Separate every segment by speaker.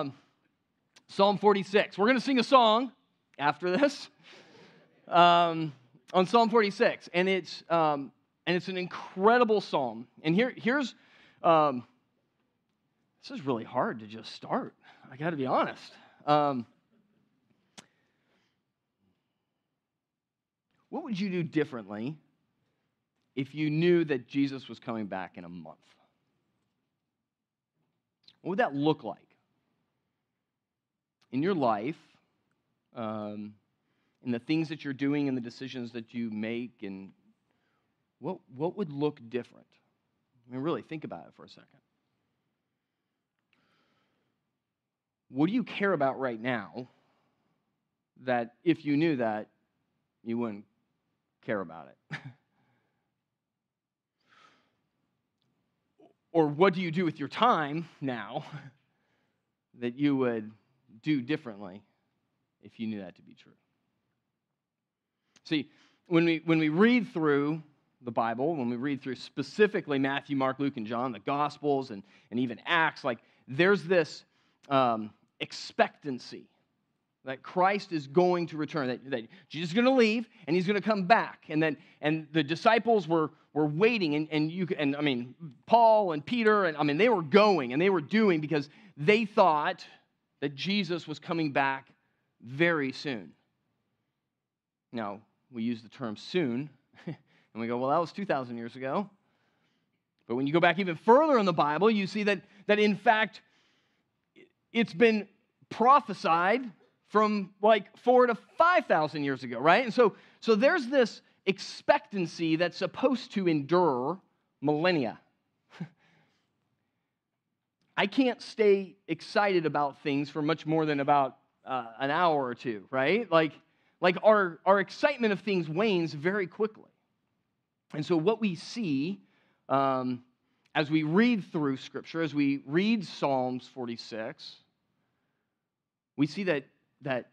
Speaker 1: Um, Psalm 46. We're going to sing a song after this um, on Psalm 46, and it's um, and it's an incredible psalm. And here here's um, this is really hard to just start. I got to be honest. Um, what would you do differently if you knew that Jesus was coming back in a month? What would that look like? In your life, um, in the things that you're doing and the decisions that you make, and what, what would look different? I mean, really, think about it for a second. What do you care about right now that if you knew that, you wouldn't care about it? or what do you do with your time now that you would do differently if you knew that to be true? See, when we, when we read through the Bible, when we read through specifically Matthew, Mark, Luke, and John, the Gospels, and, and even Acts, like there's this um, expectancy that Christ is going to return, that, that Jesus is going to leave and he's going to come back. And then and the disciples were, were waiting, and, and you and I mean Paul and Peter, and I mean they were going and they were doing because they thought that Jesus was coming back very soon. Now, we use the term soon, and we go, well, that was 2,000 years ago. But when you go back even further in the Bible, you see that, that in fact, it's been prophesied from like four to 5,000 years ago, right? And so, so there's this expectancy that's supposed to endure millennia. I can't stay excited about things for much more than about uh, an hour or two, right? Like, like our, our excitement of things wanes very quickly. And so, what we see um, as we read through Scripture, as we read Psalms 46, we see that, that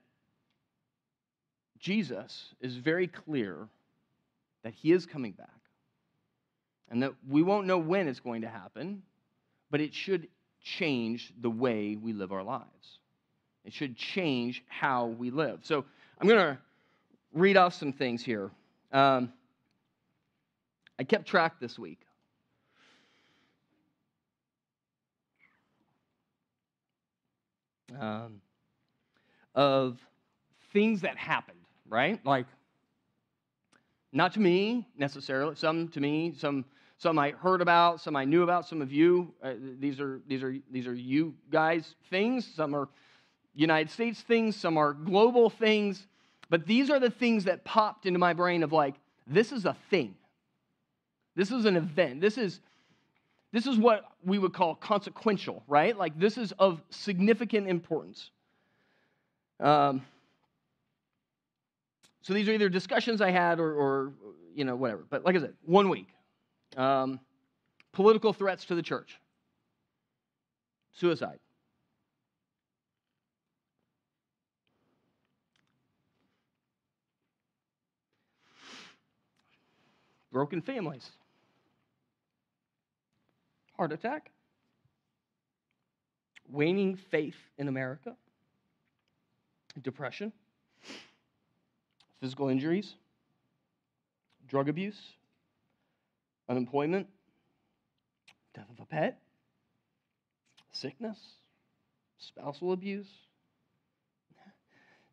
Speaker 1: Jesus is very clear that he is coming back and that we won't know when it's going to happen, but it should change the way we live our lives. It should change how we live. So I'm going to read off some things here. Um, I kept track this week. Um, of things that happened, right? Like, not to me necessarily, some to me, some some I heard about, some I knew about, some of you. Uh, these are these are these are you guys things. Some are United States things, some are global things. But these are the things that popped into my brain of like, this is a thing. This is an event. This is this is what we would call consequential, right? Like this is of significant importance. Um, so these are either discussions I had or, or, you know whatever. But like I said, one week. Um, political threats to the church. Suicide. broken families, heart attack, waning faith in America, depression, physical injuries, drug abuse, unemployment, death of a pet, sickness, spousal abuse,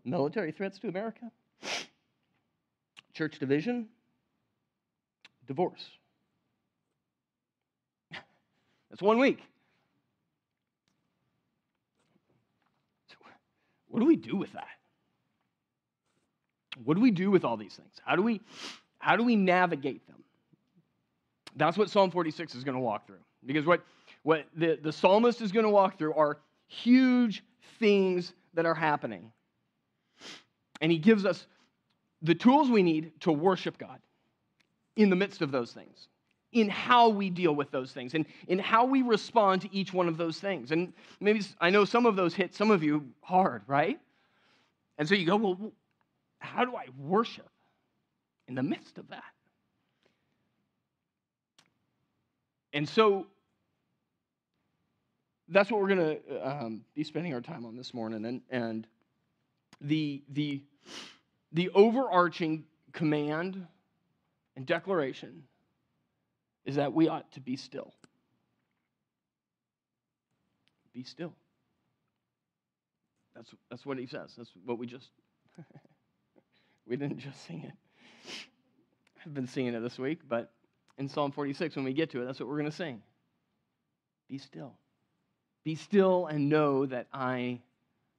Speaker 1: military threats to America, church division, divorce. That's one week. what do we do with that? What do we do with all these things? How do we how do we navigate them? That's what Psalm 46 is going to walk through. Because what, what the, the psalmist is going to walk through are huge things that are happening. And he gives us the tools we need to worship God in the midst of those things, in how we deal with those things, and in how we respond to each one of those things. And maybe I know some of those hit some of you hard, right? And so you go, well, how do I worship in the midst of that? And so that's what we're going to um, be spending our time on this morning. And, and the, the, the overarching command and declaration is that we ought to be still. Be still. That's, that's what he says. That's what we just, we didn't just sing it. I've been singing it this week, but in Psalm 46, when we get to it, that's what we're going to sing. Be still. Be still and know that I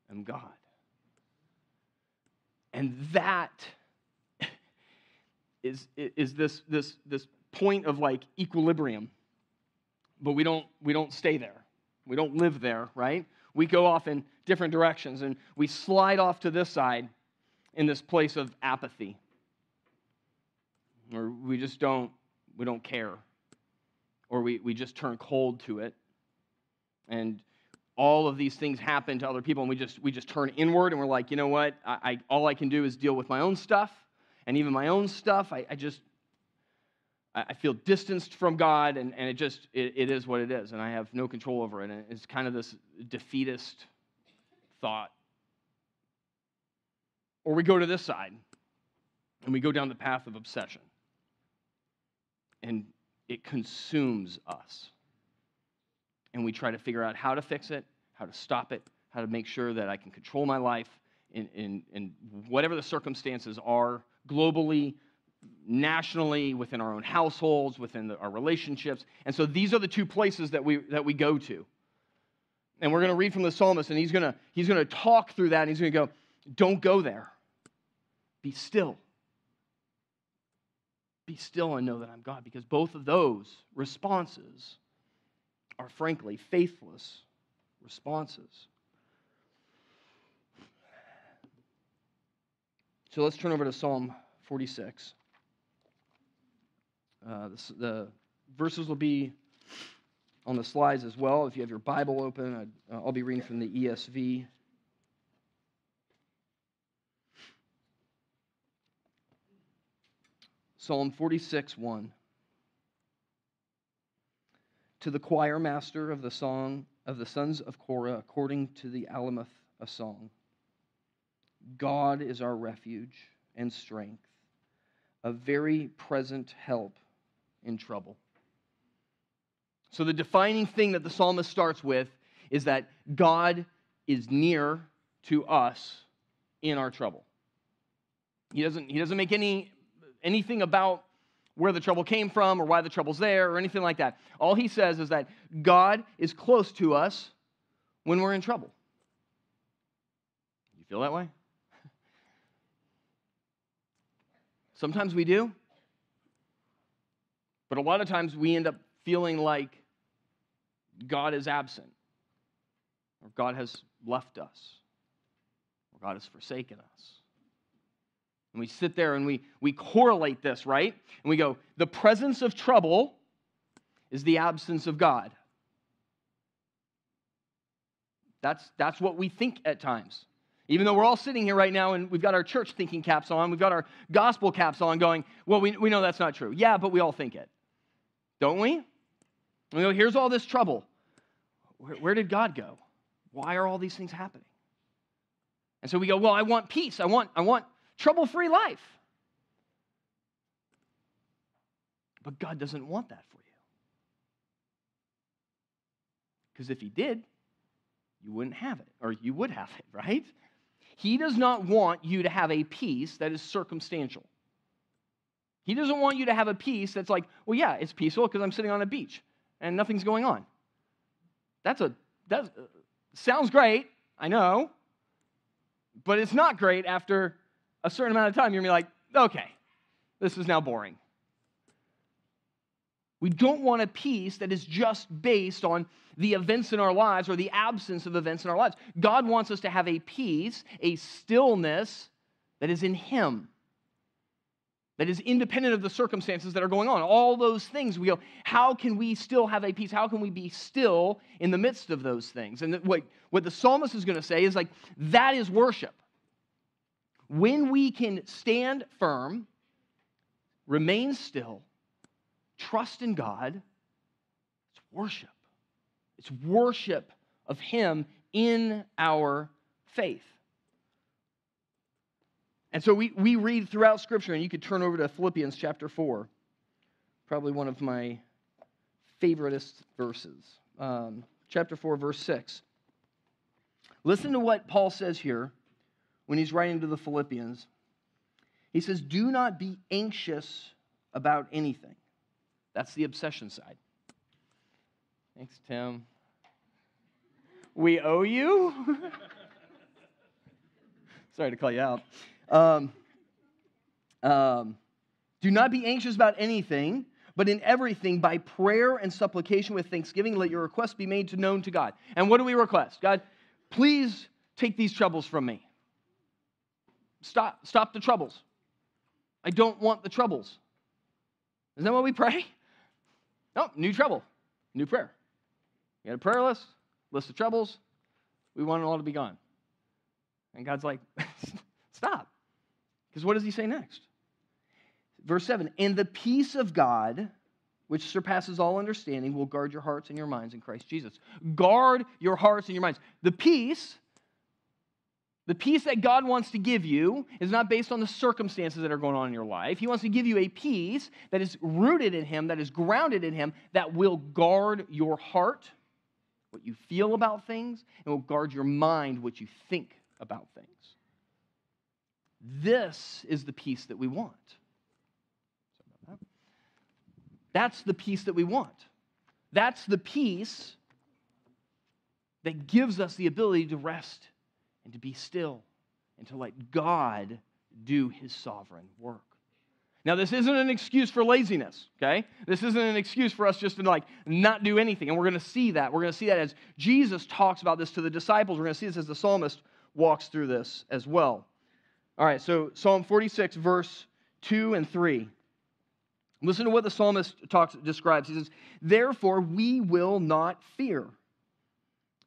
Speaker 1: am God. And that is, is this, this, this point of like equilibrium. But we don't, we don't stay there. We don't live there, right? We go off in different directions and we slide off to this side in this place of apathy. Or we just don't, we don't care. Or we, we just turn cold to it. And all of these things happen to other people and we just we just turn inward and we're like you know what I, I all i can do is deal with my own stuff and even my own stuff i, I just I feel distanced from God, and, and it just it, it is what it is, and I have no control over it. And it's kind of this defeatist thought. Or we go to this side, and we go down the path of obsession, and it consumes us. And we try to figure out how to fix it, how to stop it, how to make sure that I can control my life in, in, in whatever the circumstances are globally, nationally, within our own households, within the, our relationships. And so these are the two places that we, that we go to. And we're going to read from the psalmist, and he's going to, he's going to talk through that, and he's going to go, Don't go there. Be still. Be still and know that I'm God, because both of those responses are frankly faithless responses. So let's turn over to Psalm 46. Uh, the, the, verses will be on the slides as well. If you have your Bible open, i will be reading from the ESV. Psalm 46 1. To the choir master of the song of the sons of Korah, according to the Alamoth, a song. God is our refuge and strength, a very present help in trouble. So, the defining thing that the psalmist starts with is that God is near to us in our trouble. He doesn't, he doesn't make any, anything about where the trouble came from or why the trouble's there or anything like that. All he says is that God is close to us when we're in trouble. You feel that way? Sometimes we do. But a lot of times we end up feeling like God is absent, or God has left us, or God has forsaken us. And we sit there and we, we correlate this, right? And we go, the presence of trouble is the absence of God. That's, that's what we think at times. Even though we're all sitting here right now and we've got our church thinking caps on, we've got our gospel caps on, going, well, we, we know that's not true. Yeah, but we all think it. Don't we? We go, here's all this trouble. Where, where did God go? Why are all these things happening? And so we go, well, I want peace. I want, I want trouble free life. But God doesn't want that for you. Because if He did, you wouldn't have it, or you would have it, right? He does not want you to have a peace that is circumstantial. He doesn't want you to have a peace that's like, well, yeah, it's peaceful because I'm sitting on a beach and nothing's going on. That's a that uh, sounds great, I know, but it's not great after a certain amount of time. You're gonna be like, okay, this is now boring. We don't want a peace that is just based on the events in our lives or the absence of events in our lives. God wants us to have a peace, a stillness that is in Him that is independent of the circumstances that are going on. All those things, we go, how can we still have a peace? How can we be still in the midst of those things? And what, what the psalmist is going to say is like, that is worship. When we can stand firm, remain still, trust in God, it's worship. It's worship of Him in our faith. And so we, we read throughout Scripture, and you could turn over to Philippians chapter 4, probably one of my favoriteest verses. Um, chapter 4, verse 6. Listen to what Paul says here when he's writing to the Philippians. He says, Do not be anxious about anything. That's the obsession side. Thanks, Tim. We owe you? Sorry to call you out. Um, um, do not be anxious about anything, but in everything, by prayer and supplication with thanksgiving, let your requests be made to known to God. And what do we request? God, please take these troubles from me. Stop, stop the troubles. I don't want the troubles. Isn't that what we pray? No, new trouble, new prayer. You got a prayer list, list of troubles. We want it all to be gone. And God's like, stop. Because what does he say next? Verse 7 And the peace of God, which surpasses all understanding, will guard your hearts and your minds in Christ Jesus. Guard your hearts and your minds. The peace, the peace that God wants to give you is not based on the circumstances that are going on in your life. He wants to give you a peace that is rooted in Him, that is grounded in Him, that will guard your heart, what you feel about things, and will guard your mind, what you think about things. This is the peace that we want. That's the peace that we want. That's the peace that gives us the ability to rest and to be still and to let God do his sovereign work. Now, this isn't an excuse for laziness, okay? This isn't an excuse for us just to like not do anything. And we're going to see that. We're going to see that as Jesus talks about this to the disciples. We're going to see this as the psalmist walks through this as well. All right, so Psalm 46, verse 2 and 3. Listen to what the psalmist talks, describes. He says, Therefore, we will not fear,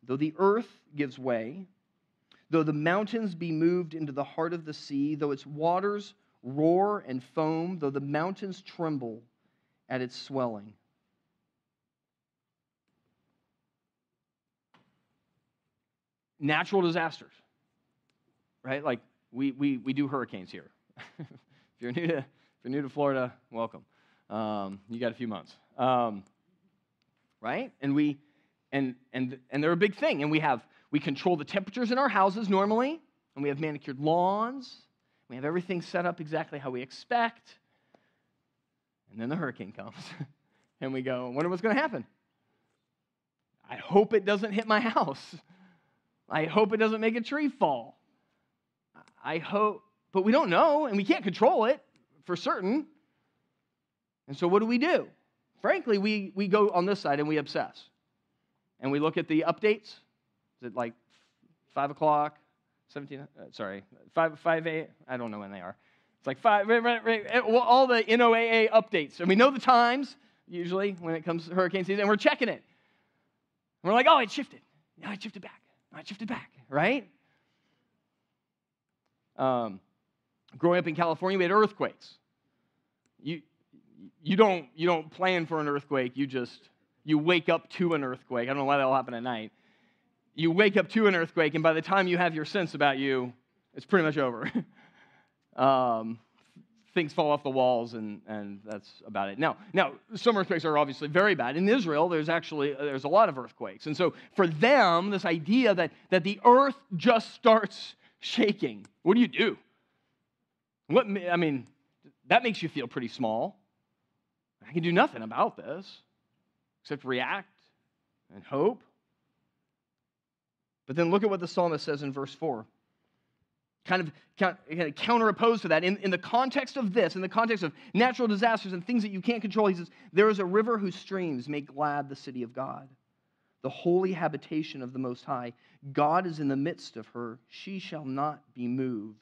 Speaker 1: though the earth gives way, though the mountains be moved into the heart of the sea, though its waters roar and foam, though the mountains tremble at its swelling. Natural disasters, right? Like we, we, we do hurricanes here. if, you're new to, if you're new to Florida, welcome. Um, you got a few months. Um, right? And we and and and they're a big thing. And we have we control the temperatures in our houses normally, and we have manicured lawns. We have everything set up exactly how we expect. And then the hurricane comes, and we go, wonder what's going to happen. I hope it doesn't hit my house. I hope it doesn't make a tree fall. I hope, but we don't know and we can't control it for certain. And so what do we do? Frankly, we, we go on this side and we obsess. And we look at the updates. Is it like 5 o'clock, 17, uh, sorry, 5, 5 a, I don't know when they are. It's like 5, right, right, right, eh, all the NOAA updates. And we know the times, usually, when it comes to hurricane season, and we're checking it. And we're like, oh, it shifted. Yeah, it shifted back. Oh, it shifted back, right? Um, growing up in California, we had earthquakes. You, you, don't, you don't plan for an earthquake, you just you wake up to an earthquake. I don't know why that'll happen at night. You wake up to an earthquake, and by the time you have your sense about you, it's pretty much over. um, things fall off the walls, and, and that's about it. Now, now, some earthquakes are obviously very bad. In Israel, there's actually there's a lot of earthquakes, and so for them, this idea that that the earth just starts shaking. What do you do? What, I mean, that makes you feel pretty small. I can do nothing about this except react and hope. But then look at what the psalmist says in verse 4. Kind of, counteropposed to that. In, in the context of this, in the context of natural disasters and things that you can't control, he says, There is a river whose streams make glad the city of God the holy habitation of the Most High. God is in the midst of her. She shall not be moved.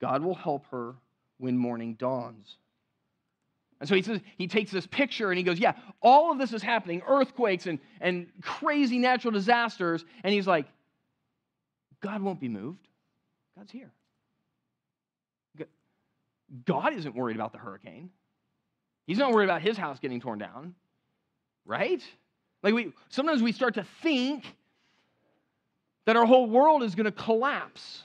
Speaker 1: God will help her when morning dawns. And so he says, he takes this picture and he goes, Yeah, all of this is happening earthquakes and, and crazy natural disasters. And he's like, God won't be moved. God's here. God isn't worried about the hurricane. He's not worried about his house getting torn down, right? Like we sometimes we start to think that our whole world is going to collapse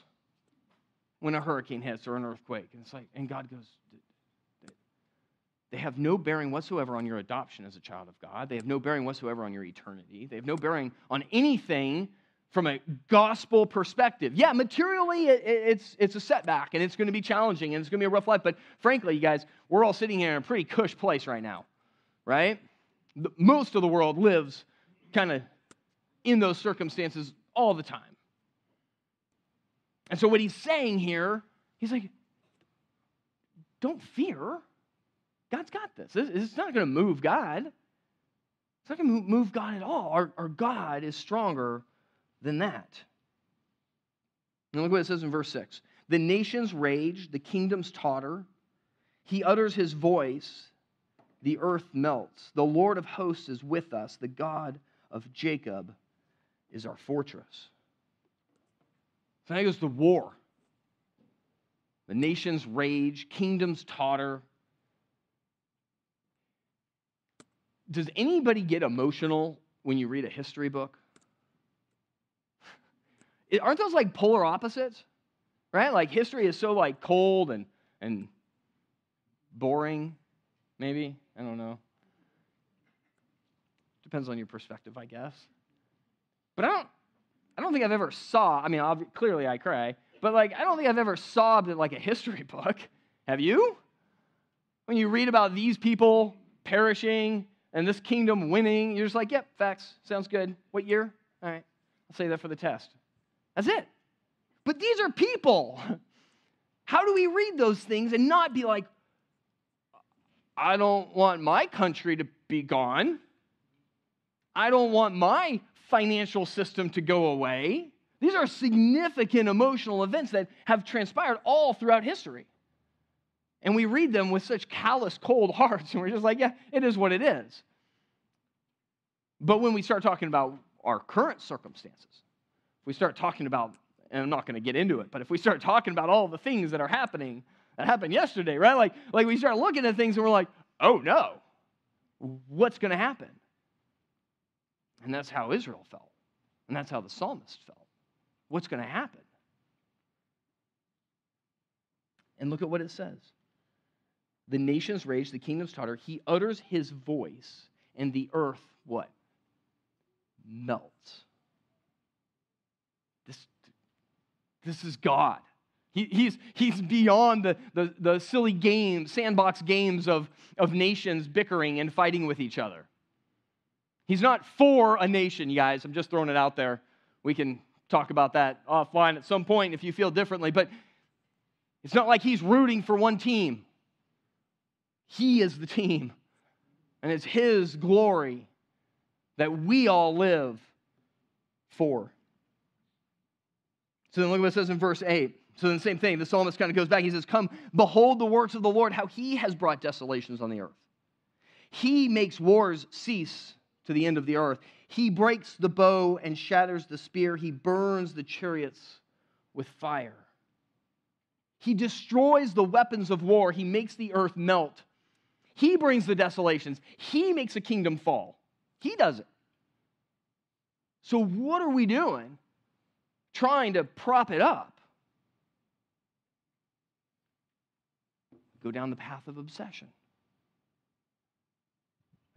Speaker 1: when a hurricane hits or an earthquake. And it's like, and God goes, they have no bearing whatsoever on your adoption as a child of God. They have no bearing whatsoever on your eternity. They have no bearing on anything from a gospel perspective. Yeah, materially, it's, it's a setback and it's going to be challenging and it's going to be a rough life. But frankly, you guys, we're all sitting here in a pretty cush place right now, right? Most of the world lives kind of in those circumstances all the time. And so, what he's saying here, he's like, don't fear. God's got this. It's not going to move God. It's not going to move God at all. Our, our God is stronger than that. And look what it says in verse 6 The nations rage, the kingdoms totter. He utters his voice, the earth melts. The Lord of hosts is with us, the God of Jacob is our fortress. So now goes the war. The nations rage, kingdoms totter. Does anybody get emotional when you read a history book? Aren't those like polar opposites? Right? Like history is so like cold and and boring, maybe. I don't know. Depends on your perspective, I guess. But I don't I don't think I've ever saw, I mean, clearly I cry, but like I don't think I've ever sobbed at like a history book. Have you? When you read about these people perishing and this kingdom winning, you're just like, yep, facts, sounds good. What year? All right, I'll say that for the test. That's it. But these are people. How do we read those things and not be like, I don't want my country to be gone? I don't want my financial system to go away. These are significant emotional events that have transpired all throughout history. And we read them with such callous, cold hearts, and we're just like, yeah, it is what it is. But when we start talking about our current circumstances, if we start talking about, and I'm not going to get into it, but if we start talking about all the things that are happening that happened yesterday, right? Like, like we start looking at things and we're like, oh no, what's going to happen? And that's how Israel felt. And that's how the psalmist felt. What's going to happen? And look at what it says. The nations rage, the kingdoms totter. He utters his voice, and the earth what? Melts. This, this is God. He, he's, he's beyond the, the, the silly games, sandbox games of, of nations bickering and fighting with each other. He's not for a nation, guys. I'm just throwing it out there. We can talk about that offline at some point if you feel differently. But it's not like he's rooting for one team. He is the team. And it's his glory that we all live for. So then look what it says in verse 8. So then, same thing. The psalmist kind of goes back. He says, Come, behold the works of the Lord, how he has brought desolations on the earth. He makes wars cease to the end of the earth. He breaks the bow and shatters the spear. He burns the chariots with fire. He destroys the weapons of war. He makes the earth melt. He brings the desolations. He makes a kingdom fall. He does it. So, what are we doing? Trying to prop it up. Go down the path of obsession.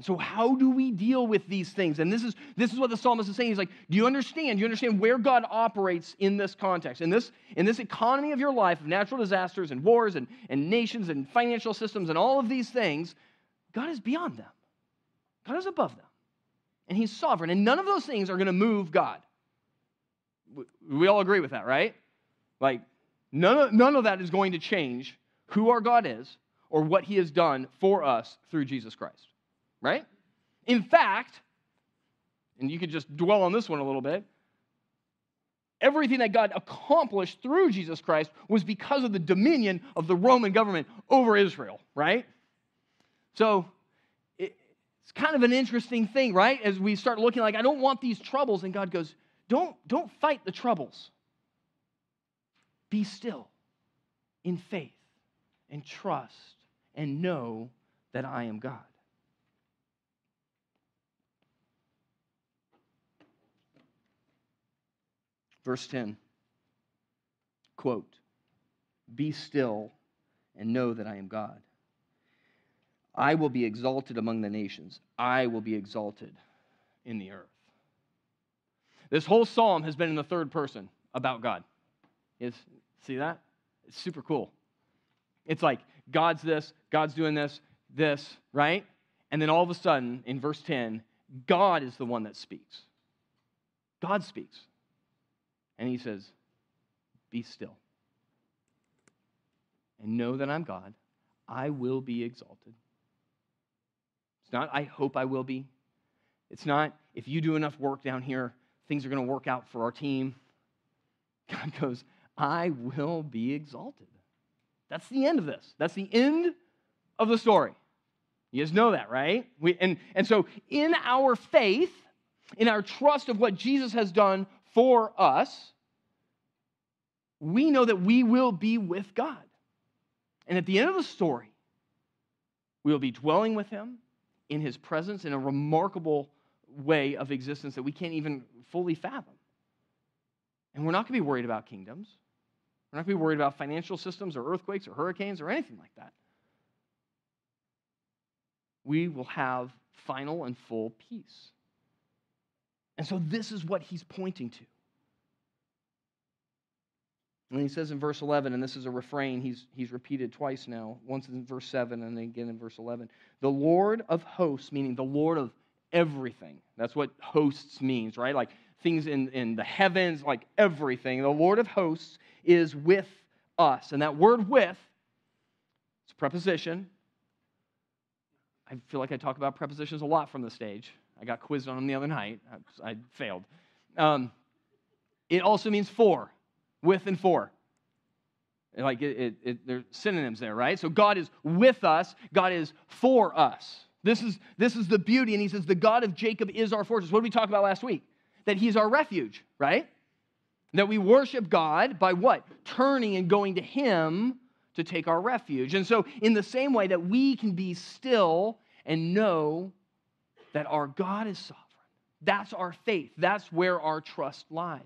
Speaker 1: So, how do we deal with these things? And this is, this is what the psalmist is saying. He's like, Do you understand? Do you understand where God operates in this context? In this, in this economy of your life, of natural disasters and wars and, and nations and financial systems and all of these things, God is beyond them. God is above them. And He's sovereign. And none of those things are going to move God. We all agree with that, right? Like, none of, none of that is going to change who our God is or what He has done for us through Jesus Christ right? In fact, and you could just dwell on this one a little bit, everything that God accomplished through Jesus Christ was because of the dominion of the Roman government over Israel, right? So it's kind of an interesting thing, right? As we start looking like, I don't want these troubles, and God goes, don't, don't fight the troubles. Be still in faith and trust and know that I am God. Verse 10 quote, Be still and know that I am God. I will be exalted among the nations, I will be exalted in the earth. This whole psalm has been in the third person about God. Is see that? It's super cool. It's like God's this, God's doing this, this, right? And then all of a sudden, in verse 10, God is the one that speaks. God speaks. And he says, Be still. And know that I'm God. I will be exalted. It's not, I hope I will be. It's not, if you do enough work down here, things are going to work out for our team. God goes, I will be exalted. That's the end of this. That's the end of the story. You guys know that, right? We, and, and so, in our faith, in our trust of what Jesus has done for us, we know that we will be with God. And at the end of the story, we will be dwelling with Him in His presence in a remarkable way of existence that we can't even fully fathom. And we're not going to be worried about kingdoms. We're not going to be worried about financial systems or earthquakes or hurricanes or anything like that. We will have final and full peace. And so, this is what he's pointing to. And he says in verse 11, and this is a refrain he's, he's repeated twice now, once in verse 7 and then again in verse 11. The Lord of hosts, meaning the Lord of everything. That's what hosts means, right? Like things in, in the heavens, like everything. The Lord of hosts is with us. And that word with, it's a preposition. I feel like I talk about prepositions a lot from the stage. I got quizzed on them the other night. I, I failed. Um, it also means for, with and for. Like it, it, it, there's synonyms there, right? So God is with us, God is for us. This is, this is the beauty. And he says, The God of Jacob is our fortress. What did we talk about last week? That he's our refuge, right? That we worship God by what? Turning and going to him to take our refuge. And so, in the same way that we can be still and know that our God is sovereign, that's our faith. That's where our trust lies.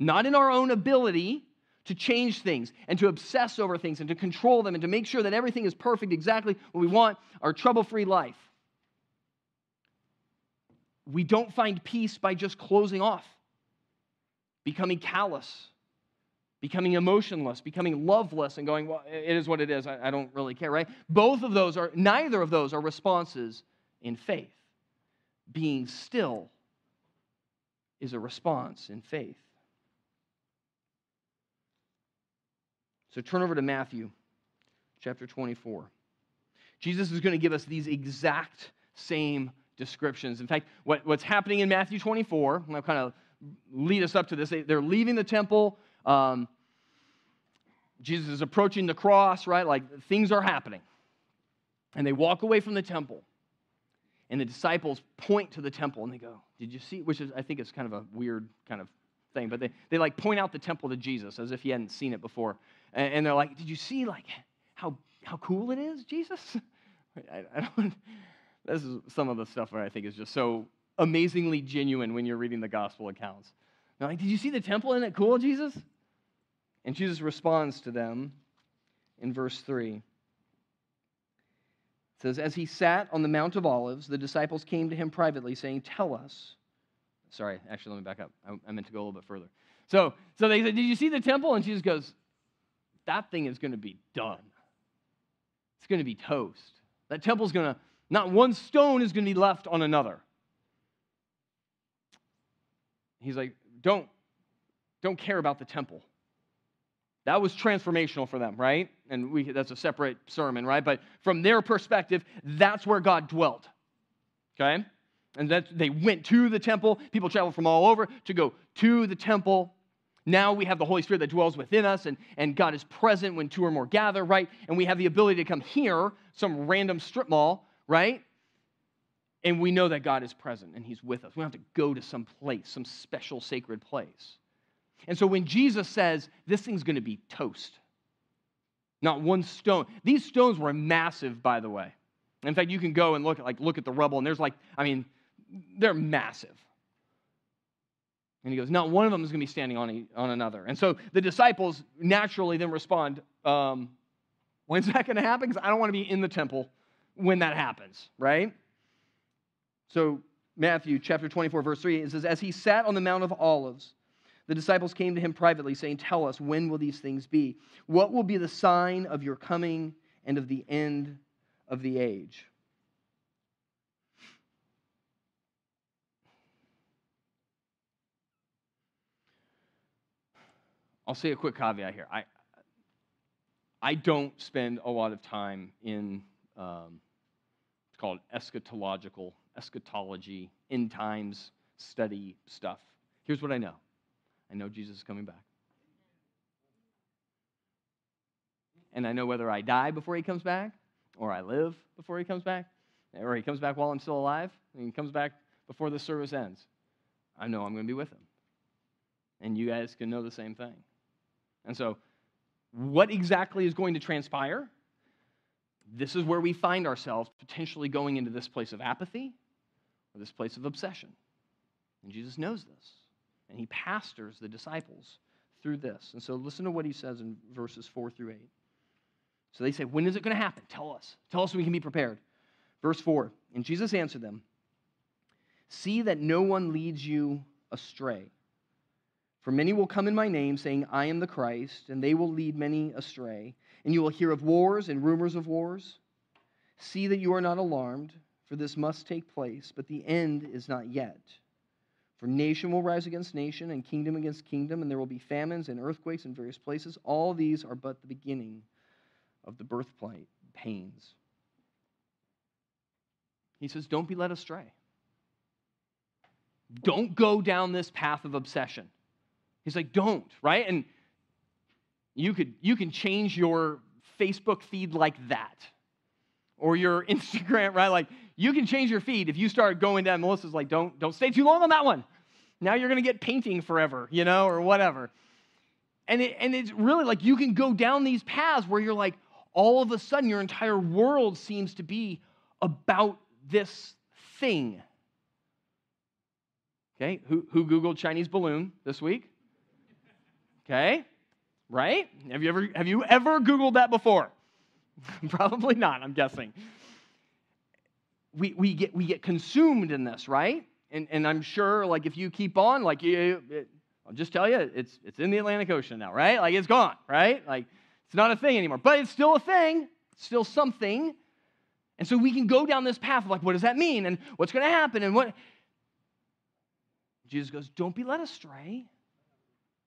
Speaker 1: Not in our own ability to change things and to obsess over things and to control them and to make sure that everything is perfect exactly what we want our trouble free life. We don't find peace by just closing off, becoming callous, becoming emotionless, becoming loveless, and going, well, it is what it is. I, I don't really care, right? Both of those are, neither of those are responses in faith. Being still is a response in faith. So turn over to Matthew chapter 24. Jesus is going to give us these exact same descriptions. In fact, what, what's happening in Matthew 24, I'll kind of lead us up to this. They, are leaving the temple. Um, Jesus is approaching the cross, right? Like things are happening. And they walk away from the temple. And the disciples point to the temple and they go, Did you see? Which is, I think, is kind of a weird kind of thing. But they, they like point out the temple to Jesus as if he hadn't seen it before. And, and they're like, Did you see like how, how cool it is, Jesus? I, I don't, this is some of the stuff where I think is just so amazingly genuine when you're reading the gospel accounts. They're like, Did you see the temple? Isn't it cool, Jesus? And Jesus responds to them in verse 3. Says, As he sat on the Mount of Olives, the disciples came to him privately, saying, Tell us. Sorry, actually, let me back up. I, I meant to go a little bit further. So, so they said, Did you see the temple? And Jesus goes, That thing is going to be done. It's going to be toast. That temple's going to, not one stone is going to be left on another. He's like, Don't, don't care about the temple. That was transformational for them, right? And we, that's a separate sermon, right? But from their perspective, that's where God dwelt. Okay? And that they went to the temple. People traveled from all over to go to the temple. Now we have the Holy Spirit that dwells within us, and, and God is present when two or more gather, right? And we have the ability to come here, some random strip mall, right? And we know that God is present and He's with us. We don't have to go to some place, some special sacred place. And so when Jesus says, this thing's going to be toast, not one stone. These stones were massive, by the way. In fact, you can go and look at, like, look at the rubble, and there's like, I mean, they're massive. And he goes, Not one of them is going to be standing on, on another. And so the disciples naturally then respond, um, When's that going to happen? Because I don't want to be in the temple when that happens, right? So, Matthew chapter 24, verse 3, it says, As he sat on the Mount of Olives, the disciples came to him privately, saying, Tell us, when will these things be? What will be the sign of your coming and of the end of the age? I'll say a quick caveat here. I, I don't spend a lot of time in, um, it's called eschatological, eschatology, end times study stuff. Here's what I know I know Jesus is coming back. And I know whether I die before he comes back, or I live before he comes back, or he comes back while I'm still alive, and he comes back before the service ends. I know I'm going to be with him. And you guys can know the same thing. And so, what exactly is going to transpire? This is where we find ourselves potentially going into this place of apathy or this place of obsession. And Jesus knows this. And he pastors the disciples through this. And so listen to what he says in verses 4 through 8. So they say, When is it going to happen? Tell us. Tell us so we can be prepared. Verse 4 And Jesus answered them See that no one leads you astray. For many will come in my name, saying, I am the Christ, and they will lead many astray. And you will hear of wars and rumors of wars. See that you are not alarmed, for this must take place, but the end is not yet. For nation will rise against nation, and kingdom against kingdom, and there will be famines and earthquakes in various places. All these are but the beginning of the birth pains. He says, Don't be led astray. Don't go down this path of obsession. He's like, don't, right? And you could you can change your Facebook feed like that. Or your Instagram, right? Like you can change your feed if you start going down. Melissa's like, don't, don't stay too long on that one. Now you're gonna get painting forever, you know, or whatever. And it, and it's really like you can go down these paths where you're like, all of a sudden your entire world seems to be about this thing. Okay, who, who Googled Chinese balloon this week? Okay? Right? Have you ever have you ever googled that before? Probably not, I'm guessing. We, we, get, we get consumed in this, right? And, and I'm sure, like, if you keep on, like, you, it, I'll just tell you, it's, it's in the Atlantic Ocean now, right? Like, it's gone, right? Like, it's not a thing anymore. But it's still a thing, it's still something. And so we can go down this path of, like, what does that mean? And what's going to happen? And what. Jesus goes, don't be led astray.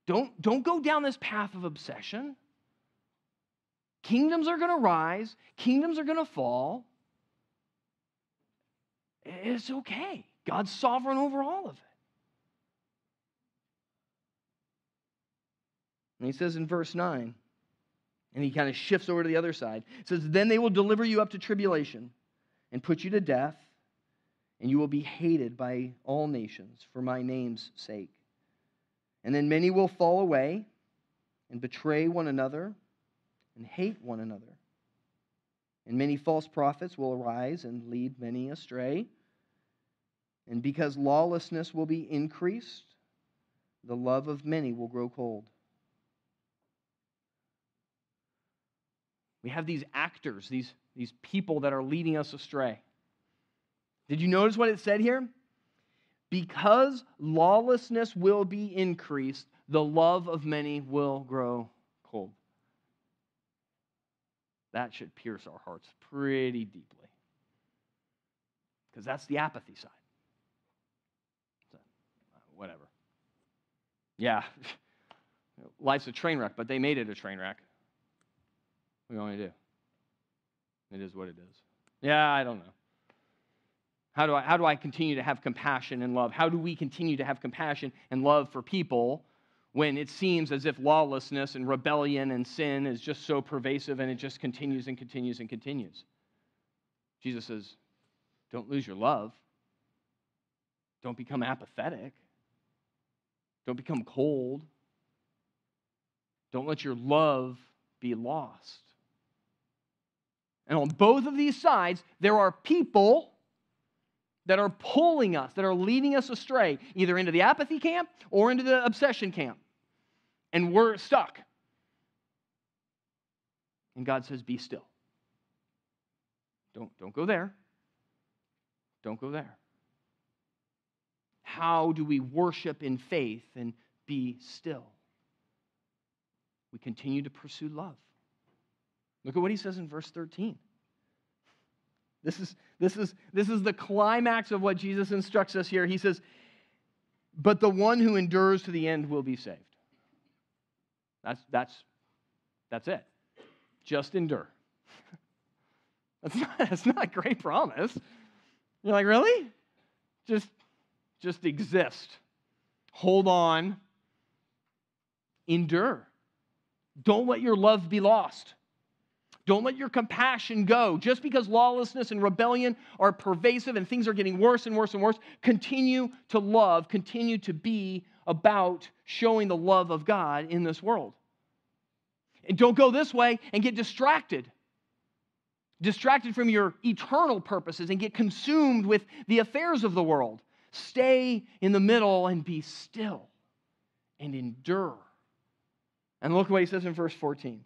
Speaker 1: Don't, don't go down this path of obsession. Kingdoms are going to rise, kingdoms are going to fall. It's okay. God's sovereign over all of it. And he says in verse 9, and he kind of shifts over to the other side. Says, Then they will deliver you up to tribulation and put you to death, and you will be hated by all nations for my name's sake. And then many will fall away and betray one another and hate one another. And many false prophets will arise and lead many astray. And because lawlessness will be increased, the love of many will grow cold. We have these actors, these, these people that are leading us astray. Did you notice what it said here? Because lawlessness will be increased, the love of many will grow cold. That should pierce our hearts pretty deeply. Because that's the apathy side. Whatever. Yeah, life's a train wreck, but they made it a train wreck. What are you to do? It is what it is. Yeah, I don't know. How do, I, how do I continue to have compassion and love? How do we continue to have compassion and love for people when it seems as if lawlessness and rebellion and sin is just so pervasive and it just continues and continues and continues? Jesus says, don't lose your love. Don't become apathetic. Don't become cold. Don't let your love be lost. And on both of these sides, there are people that are pulling us, that are leading us astray, either into the apathy camp or into the obsession camp. And we're stuck. And God says, Be still. Don't, don't go there. Don't go there. How do we worship in faith and be still? We continue to pursue love. Look at what he says in verse 13. This is, this, is, this is the climax of what Jesus instructs us here. He says, But the one who endures to the end will be saved. That's, that's, that's it. Just endure. that's, not, that's not a great promise. You're like, really? Just, just exist. Hold on. Endure. Don't let your love be lost. Don't let your compassion go. Just because lawlessness and rebellion are pervasive and things are getting worse and worse and worse, continue to love, continue to be about showing the love of God in this world. And don't go this way and get distracted. Distracted from your eternal purposes and get consumed with the affairs of the world. Stay in the middle and be still and endure. And look what he says in verse 14.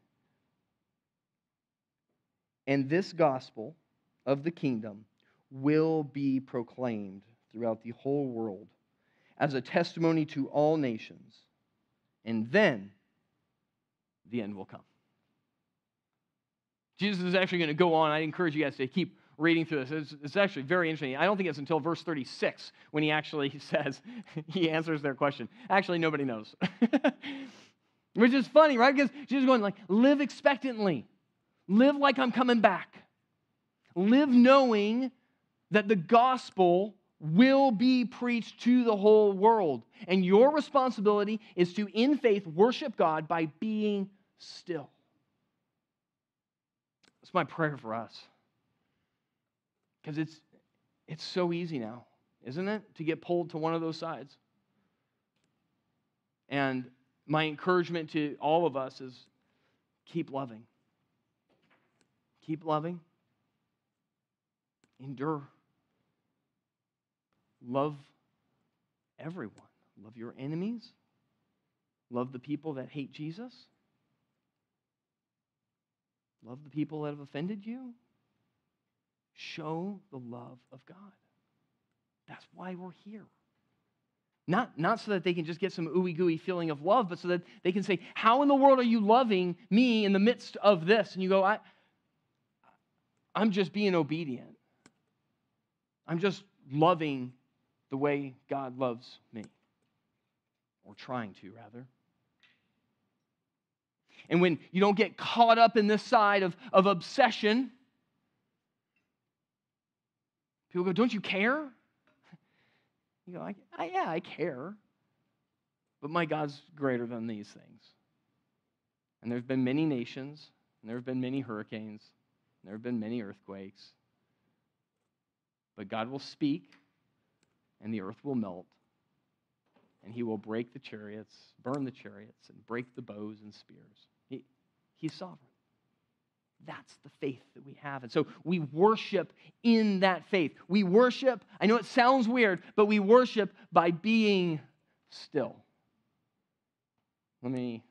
Speaker 1: And this gospel of the kingdom will be proclaimed throughout the whole world as a testimony to all nations. And then the end will come. Jesus is actually going to go on. I encourage you guys to keep reading through this. It's, it's, actually very interesting. I don't think it's until verse 36 when he actually says, he answers their question. Actually, nobody knows. Which is funny, right? Because is going like, live expectantly. Live like I'm coming back. Live knowing that the gospel will be preached to the whole world. And your responsibility is to, in faith, worship God by being still. That's my prayer for us. Because it's, it's so easy now, isn't it, to get pulled to one of those sides. And my encouragement to all of us is keep loving. Keep loving. Endure. Love everyone. Love your enemies. Love the people that hate Jesus. Love the people that have offended you. Show the love of God. That's why we're here. Not, not so that they can just get some ooey gooey feeling of love, but so that they can say, How in the world are you loving me in the midst of this? And you go, I, I'm just being obedient. I'm just loving the way God loves me, or trying to, rather. And when you don't get caught up in this side of, of obsession, people go, Don't you care? You go, I, I, Yeah, I care. But my God's greater than these things. And there have been many nations, and there have been many hurricanes, and there have been many earthquakes. But God will speak, and the earth will melt, and he will break the chariots, burn the chariots, and break the bows and spears. He, he's sovereign. That's the faith that we have. And so we worship in that faith. We worship, I know it sounds weird, but we worship by being still. Let me